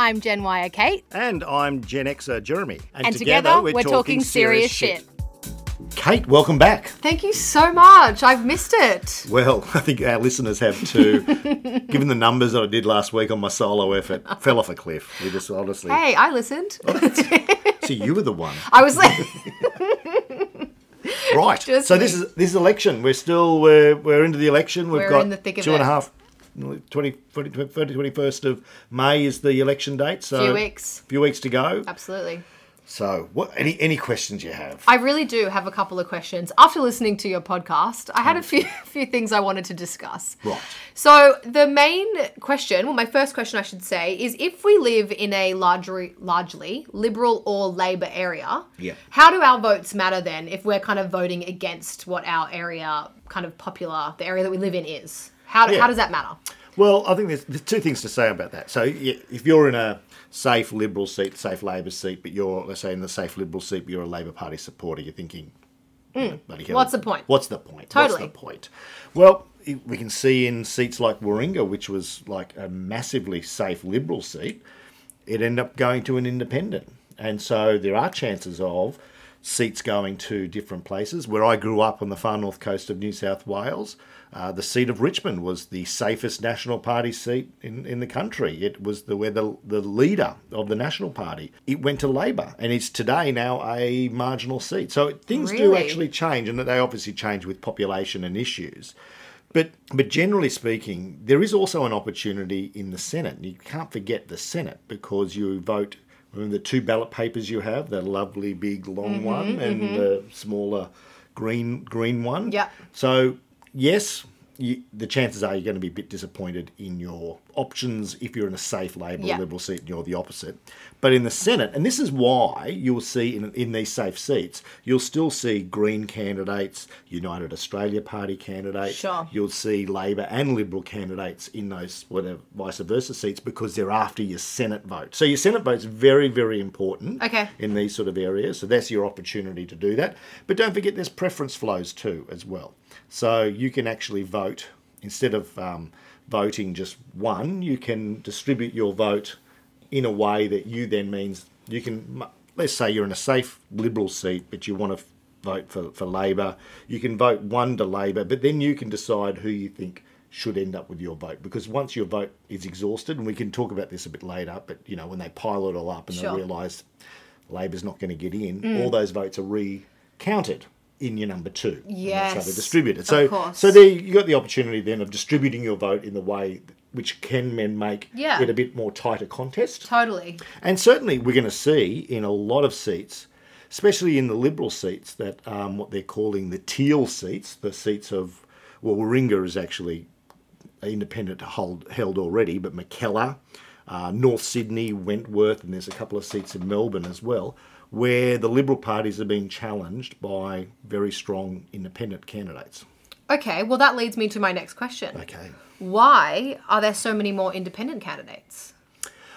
I'm Gen Y Kate. And I'm Gen Xer Jeremy. And, together, we're, talking, serious shit. Kate, welcome back. Thank you so much. I've missed it. Well, I think our listeners have too. Given the numbers that I did last week on my solo effort, fell off a cliff. We just honestly. Hey, I listened. So you were the one. I was like, Right. Just so me. this is this election. We're still we're we're into the election. We've We're got in the thick of two and a half. 20, 20, 21st of May is the election date. So Few weeks. few weeks to go. absolutely. So, what any any questions you have? I really do have a couple of questions. After listening to your podcast, I had a few few things I wanted to discuss. Right. So the main question, well, my first question I should say, is if we live in a largely largely liberal or Labor area, Yeah. how do our votes matter then if we're kind of voting against what our area kind of popular, the area that we live in is? How, Yeah. how does that matter? Well, I think there's, there's two things to say about that. So, if you're in a safe Liberal seat, safe Labor seat, but you're, let's say, in the safe Liberal seat, but you're a Labor Party supporter, you're thinking, you know, Hmm. What's the point? What's the point? Totally. What's the point? Well, we can see in seats like Warringah, which was like a massively safe Liberal seat, it ended up going to an independent. And so there are chances of seats going to different places. Where I grew up on the far north coast of New South Wales, uh, the seat of Richmond was the safest National Party seat in, in the country. It was the where the, the leader of the National Party. It went to Labor and it's today now a marginal seat. So things do actually change and they obviously change with population and issues. But but generally speaking, there is also an opportunity in the Senate. You can't forget the Senate because you vote. Remember the two ballot papers you have, the lovely big long mm-hmm, one and mm-hmm. the smaller green green one. Yeah. So yes, you, the chances are you're going to be a bit disappointed in your options if you're in a safe Labor Yeah. or Liberal seat and you're the opposite. But in the Senate, and this is why you'll see in, in these safe seats, you'll still see Green candidates, United Australia Party candidates. Sure. You'll see Labor and Liberal candidates in those whatever vice versa seats because they're after your Senate vote. So your Senate vote's very, very important Okay. in these sort of areas. So that's your opportunity to do that. But don't forget there's preference flows too as well. So you can actually vote instead of um, voting just one, you can distribute your vote in a way that you then means you can let's say you're in a safe liberal seat but you want to vote for, for labor you can vote one to labor but then you can decide who you think should end up with your vote because once your vote is exhausted and we can talk about this a bit later but you know when they pile it all up and Sure. they realize labor's not going to get in mm. all those votes are recounted in your number two and that's how Yes, they're distributed of so so there you got the opportunity then of distributing your vote in the way which can then make Yeah. it a bit more tighter contest Totally. and certainly, we're going to see in a lot of seats, especially in the Liberal seats, that um, what they're calling the teal seats, the seats of, well, Warringah is actually independent hold, held already, but Mackellar, uh, North Sydney, Wentworth, and there's a couple of seats in Melbourne as well, where the Liberal parties are being challenged by very strong independent candidates. Okay, well, that leads me to my next question. Okay. Why are there so many more independent candidates?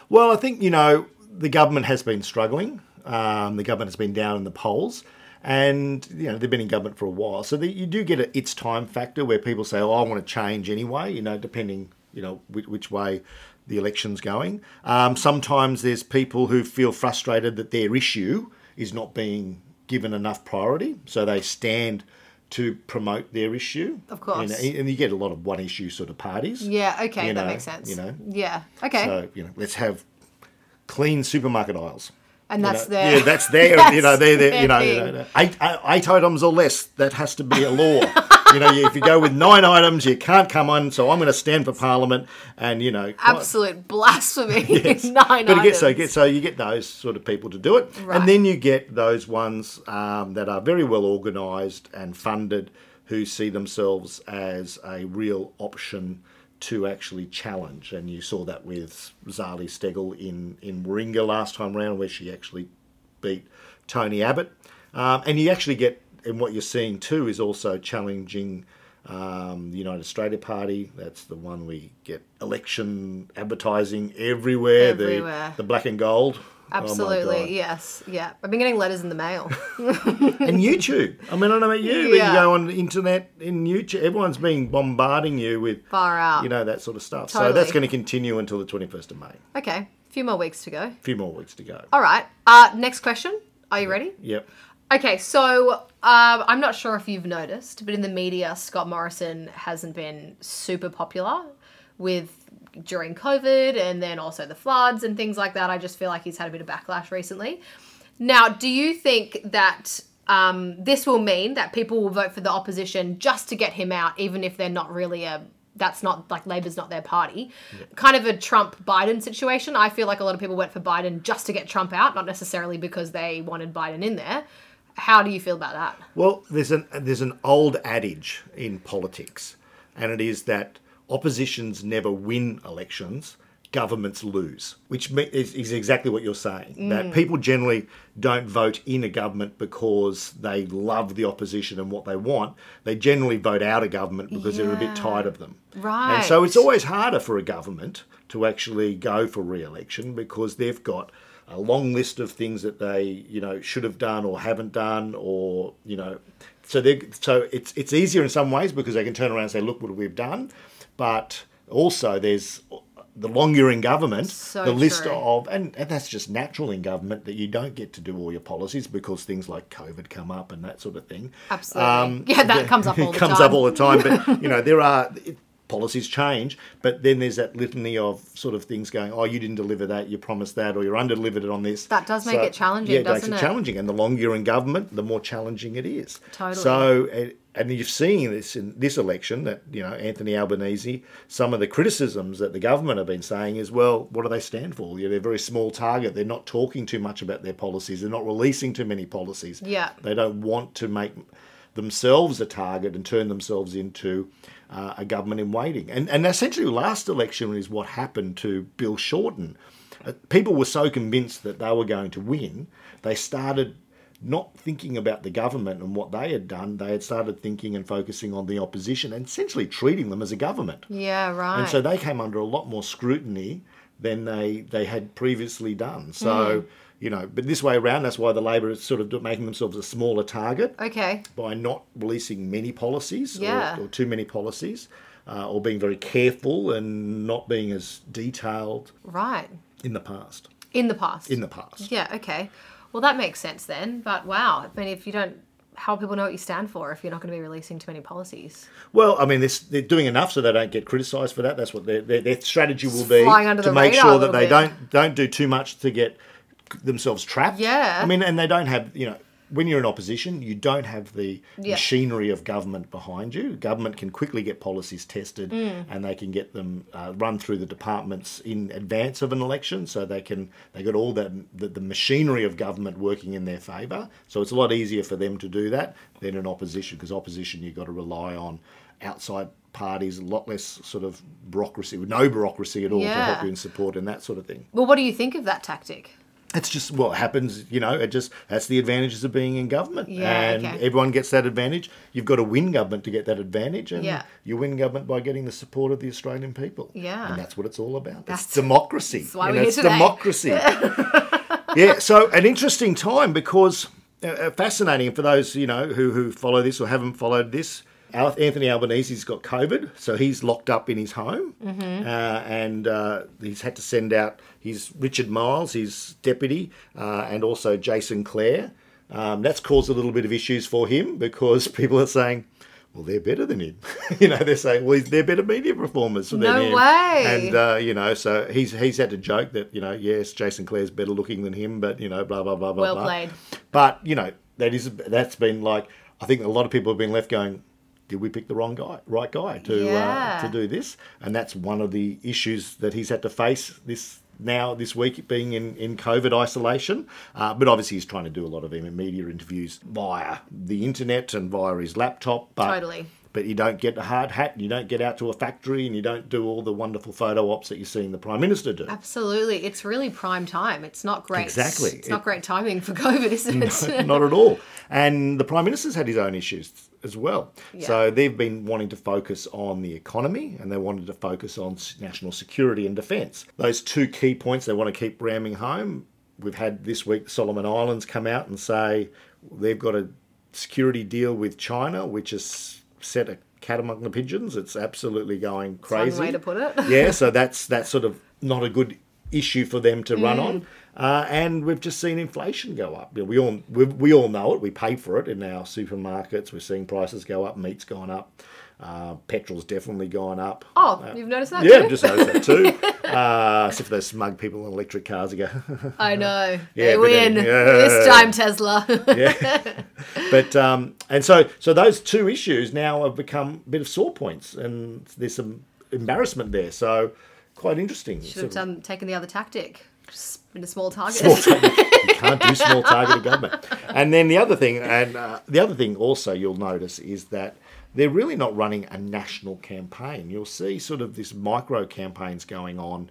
Well, I think, you know, the government has been struggling. Um, the government has been down in the polls. And, you know, they've been in government for a while. So that you do get a it's time factor where people say, oh, I want to change anyway, you know, depending, you know, which, which way the election's going. Um, sometimes there's people who feel frustrated that their issue is not being given enough priority. So they stand to promote their issue. Of course. You know, and you get a lot of one issue sort of parties. Yeah, okay, You that know, makes sense. you know. Yeah, okay. So you know, let's have clean supermarket aisles. and You that's know, their yeah, that's their you know they're, they're, you know, you know eight uh, eight items or less that has to be a law. you know, if you go with nine items, you can't come on. So I'm going to stand for Parliament, and you know, quite- absolute blasphemy. Yes. Nine but it gets so get so you get those sort of people to do it, Right. and then you get those ones um, that are very well organised and funded, who see themselves as a real option to actually challenge. And you saw that with Zali Steggall in in Warringah last time round, where she actually beat Tony Abbott, um, and you actually get. And what you're seeing too is also challenging um, the United Australia Party. That's the one we get election advertising everywhere. Everywhere. The, the black and gold. Oh Absolutely, God. yes, yeah. I've been getting letters in the mail. And YouTube. I mean, I don't know about you, but Yeah. you go on the internet in YouTube, everyone's being bombarding you with Far out. you know that sort of stuff. So Totally. that's going to continue until the 21st of May. Okay, a few more weeks to go. A few more weeks to go. All right. Uh, next question. Are you ready? Yep. Okay, so um, I'm not sure if you've noticed, but in the media, Scott Morrison hasn't been super popular with during COVID and then also the floods and things like that. I just feel like he's had a bit of backlash recently. Now, do you think that um, this will mean that people will vote for the opposition just to get him out, even if they're not really a that's not like Labor's not their party. Yeah. Kind of a Trump Biden situation. I feel like a lot of people went for Biden just to get Trump out, not necessarily because they wanted Biden in there. How do you feel about that? Well, there's an there's an old adage in politics, and it is that oppositions never win elections, governments lose, which is, is exactly what you're saying. Mm. That people generally don't vote in a government because they love the opposition and what they want. They generally vote out a government because yeah. they're a bit tired of them. Right. And so it's always harder for a government to actually go for re-election because they've got a long list of things that they, you know, should have done or haven't done, or you know, so they so it's it's easier in some ways because they can turn around and say, look what we've done, but also there's the longer you're in government, so the list true. of, and, and that's just natural in government that you don't get to do all your policies because things like COVID come up and that sort of thing. Absolutely. Um, yeah, that comes up all the comes time. up all the time. But, you know, there are, it, policies change, but then there's that litany of sort of things going, oh, you didn't deliver that, you promised that, or you're under delivered on this. That does make so, it challenging, yeah, doesn't it? makes it challenging. And the longer you're in government, the more challenging it is. Totally. So, and you've seen this in this election that you know Anthony Albanese. Some of the criticisms that the government have been saying is, well, what do they stand for? You know, they're a very small target. They're not talking too much about their policies. They're not releasing too many policies. Yeah. They don't want to make themselves a target and turn themselves into uh, a government in waiting. And and essentially, last election is what happened to Bill Shorten. Uh, people were so convinced that they were going to win, they started not thinking about the government and what they had done, they had started thinking and focusing on the opposition and essentially treating them as a government. Yeah, right. And so they came under a lot more scrutiny than they they had previously done. So. Mm. You know, but this way around, that's why the Labor is sort of making themselves a smaller target. Okay. By not releasing many policies yeah. or, or too many policies, uh, or being very careful and not being as detailed. Right. In the past. In the past. In the past. Yeah. Okay. Well, that makes sense then. But wow, I mean, if you don't, how people know what you stand for if you're not going to be releasing too many policies? Well, I mean, they're doing enough so they don't get criticised for that. That's what their, their, their strategy will be to make sure that they bit. don't don't do too much to get themselves trapped. Yeah. I mean, and they don't have you know when you're in opposition, you don't have the yeah. machinery of government behind you. Government can quickly get policies tested mm. and they can get them uh, run through the departments in advance of an election, so they can they got all that the, the machinery of government working in their favour. So it's a lot easier for them to do that than in opposition, because opposition you've got to rely on outside parties, a lot less sort of bureaucracy, no bureaucracy at all yeah. to help you in support and that sort of thing. Well, what do you think of that tactic? It's just what happens, you know. It just that's the advantages of being in government, yeah, and okay. everyone gets that advantage. You've got to win government to get that advantage, and yeah. you win government by getting the support of the Australian people. Yeah, and that's what it's all about. That's it's democracy. That's why you we're know, here it's today. democracy. yeah, so an interesting time because uh, fascinating for those you know who who follow this or haven't followed this. Anthony Albanese's got COVID, so he's locked up in his home, mm-hmm. uh, and uh, he's had to send out his Richard Marles, his deputy, uh, and also Jason Clare. Um, that's caused a little bit of issues for him because people are saying, well, they're better than him. you know, they're saying, well, they're better media performers than no him. way. And uh, you know, so he's he's had to joke that you know, yes, Jason Clare's better looking than him, but you know, blah blah blah blah. Well blah. played. But you know, that is that's been like I think a lot of people have been left going, did we pick the wrong guy, right guy to yeah. uh, to do this? And that's one of the issues that he's had to face this now this week being in, in COVID isolation. Uh, but obviously he's trying to do a lot of media interviews via the internet and via his laptop. But, totally. But you don't get a hard hat, and you don't get out to a factory, and you don't do all the wonderful photo ops that you're seeing the Prime Minister do. Absolutely. It's really prime time. It's not great. Exactly. It's not great timing for COVID, is it? No, not at all. And the Prime Minister's had his own issues as well. Yeah. So they've been wanting to focus on the economy and they wanted to focus on national security and defence. Those two key points they want to keep ramming home. We've had this week the Solomon Islands come out and say they've got a security deal with China, which has set a cat among the pigeons. It's absolutely going crazy. One way to put it. yeah, so that's that's sort of not a good issue for them to Mm. run on. Uh, and we've just seen inflation go up. You know, We all we, we all know it. We pay for it in our supermarkets. We're seeing prices go up. Meat's gone up. Uh, petrol's definitely gone up. Oh, you've noticed that Yeah, too? just noticed that too. Uh, except for those smug people in electric cars who go, I know. Yeah, they win. then- This time, Tesla. yeah, but um, and so so those two issues now have become a bit of sore points, and there's some embarrassment there. So quite interesting. Should have done, taken the other tactic. Just been a small target. small target. you can't do small target government. And then the other thing, and uh, the other thing also you'll notice is that they're really not running a national campaign. You'll see sort of this micro campaigns going on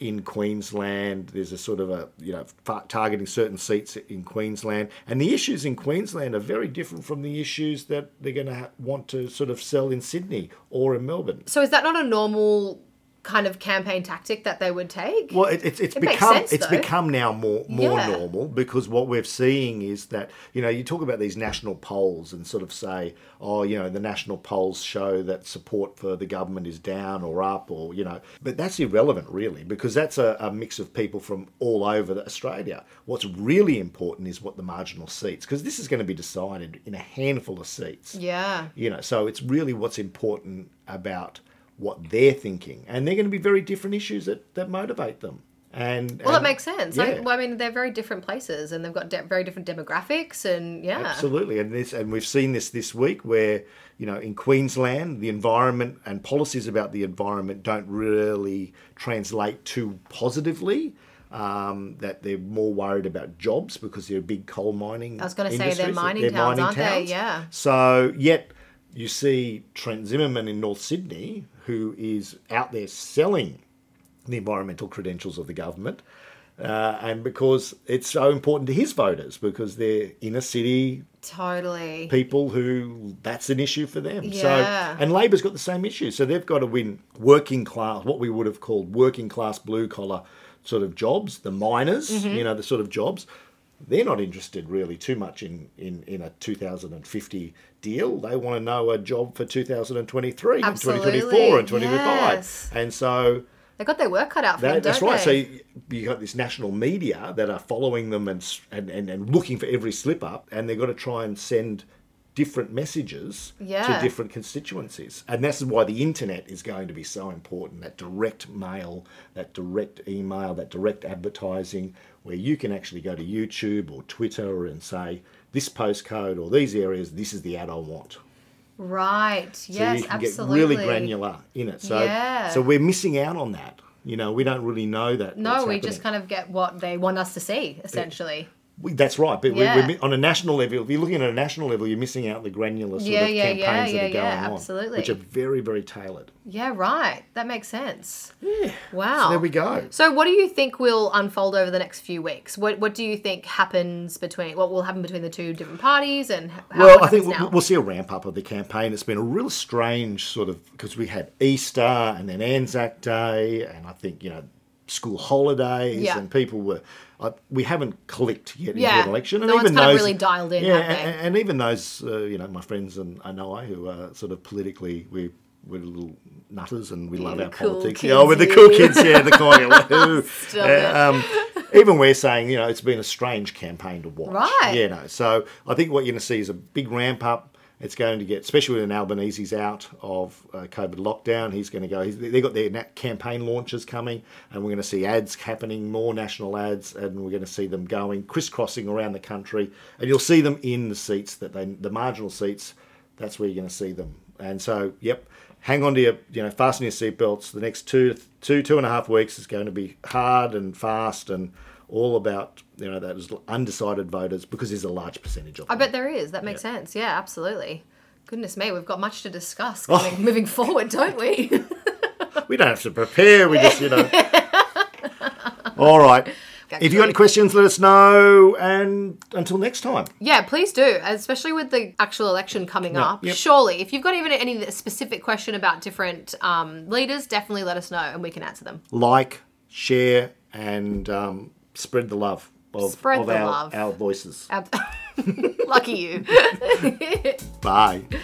in Queensland. There's a sort of a you know targeting certain seats in Queensland, and the issues in Queensland are very different from the issues that they're going to ha- want to sort of sell in Sydney or in Melbourne. so is that not a normal kind of campaign tactic that they would take? Well, it, it's it's It become sense, it's though. become now more more Yeah. normal because what we're seeing is that you know you talk about these national polls and sort of say oh you know the national polls show that support for the government is down or up or you know but that's irrelevant really because that's a, a mix of people from all over Australia. What's really important is what the marginal seats because this is going to be decided in a handful of seats yeah. you know so it's really what's important about what they're thinking and they're going to be very different issues that, that motivate them and Well, that makes sense. yeah, I, well, I mean, they're very different places, and they've got de- very different demographics, and yeah, absolutely and this and we've seen this this week where you know in queensland the environment and policies about the environment don't really translate too positively um, that they're more worried about jobs because they're big coal mining. I was gonna say, they're mining towns, aren't they? Yeah. So yet you see Trent Zimmerman in North Sydney, who is out there selling the environmental credentials of the government. Uh, and because it's so important to his voters, because they're inner city totally. people who that's an issue for them. Yeah. So and Labor's got the same issue. So they've got to win working class, what we would have called working class blue collar sort of jobs, the miners, Mm-hmm. you know, the sort of jobs. They're not interested really too much in, in, in a 2050 deal. They want to know a job for 2023 and Absolutely. 2024 and 2025. Yes. And so They got their work cut out for them, that's right. they? So you got this national media that are following them and, and, and, and looking for every slip up, and they've got to try and send different messages Yeah. to different constituencies. And this is why the internet is going to be so important that direct mail, that direct email, that direct advertising, where you can actually go to YouTube or Twitter and say, this postcode or these areas, this is the ad I want. Right. So yes, you can absolutely. get really granular in it. So, Yeah. so we're missing out on that. You know, we don't really know that. No, we just kind of get what they want us to see, essentially. That's right, but Yeah. we, we're, on a national level, if you're looking at a national level, you're missing out the granular sort Yeah, of yeah, campaigns that are going yeah, on, absolutely. which are very, very tailored. Yeah, right. That makes sense. Yeah. Wow. So there we go. So, what do you think will unfold over the next few weeks? What What do you think happens between what will happen between the two different parties, and how Well, I think we'll, we'll see a ramp up of the campaign. It's been a real strange sort of because we had Easter and then Anzac Day, and I think you know school holidays, and people were. I, we haven't clicked yet Yeah. into an election, and No one's even those really dialed in, Yeah, and, and even those, uh, you know, my friends and, and I who are sort of politically we. We're little nutters and we love our cool politics. kids, Yeah, we're the cool kids, yeah, the kind of who. Stop it. um, even we're saying, you know, it's been a strange campaign to watch. Right. Yeah, no. So I think what you're going to see is a big ramp up. It's going to get, especially when Albanese's out of uh, COVID lockdown, he's going to go. They've got their campaign launches coming, and we're going to see ads happening, more national ads, and we're going to see them going crisscrossing around the country, and you'll see them in the seats that they, the marginal seats. That's where you're going to see them. And so, yep, hang on to your, you know, fasten your seatbelts. The next two, two, two and a half weeks is going to be hard and fast and all about you know those undecided voters because there's a large percentage of I bet there is. That makes sense. Yeah, absolutely. Goodness me, we've got much to discuss Oh. moving forward, don't we? We don't have to prepare. We just you know. all right. If you've got any questions, let us know. And until next time. yeah, please do, especially with the actual election coming Yeah, up. yep. Surely, if you've got even any specific question about different um, leaders, definitely let us know and we can answer them. Like, share, and um, spread the love of, Spread of the our, love. our voices. Ab- Lucky you. Bye.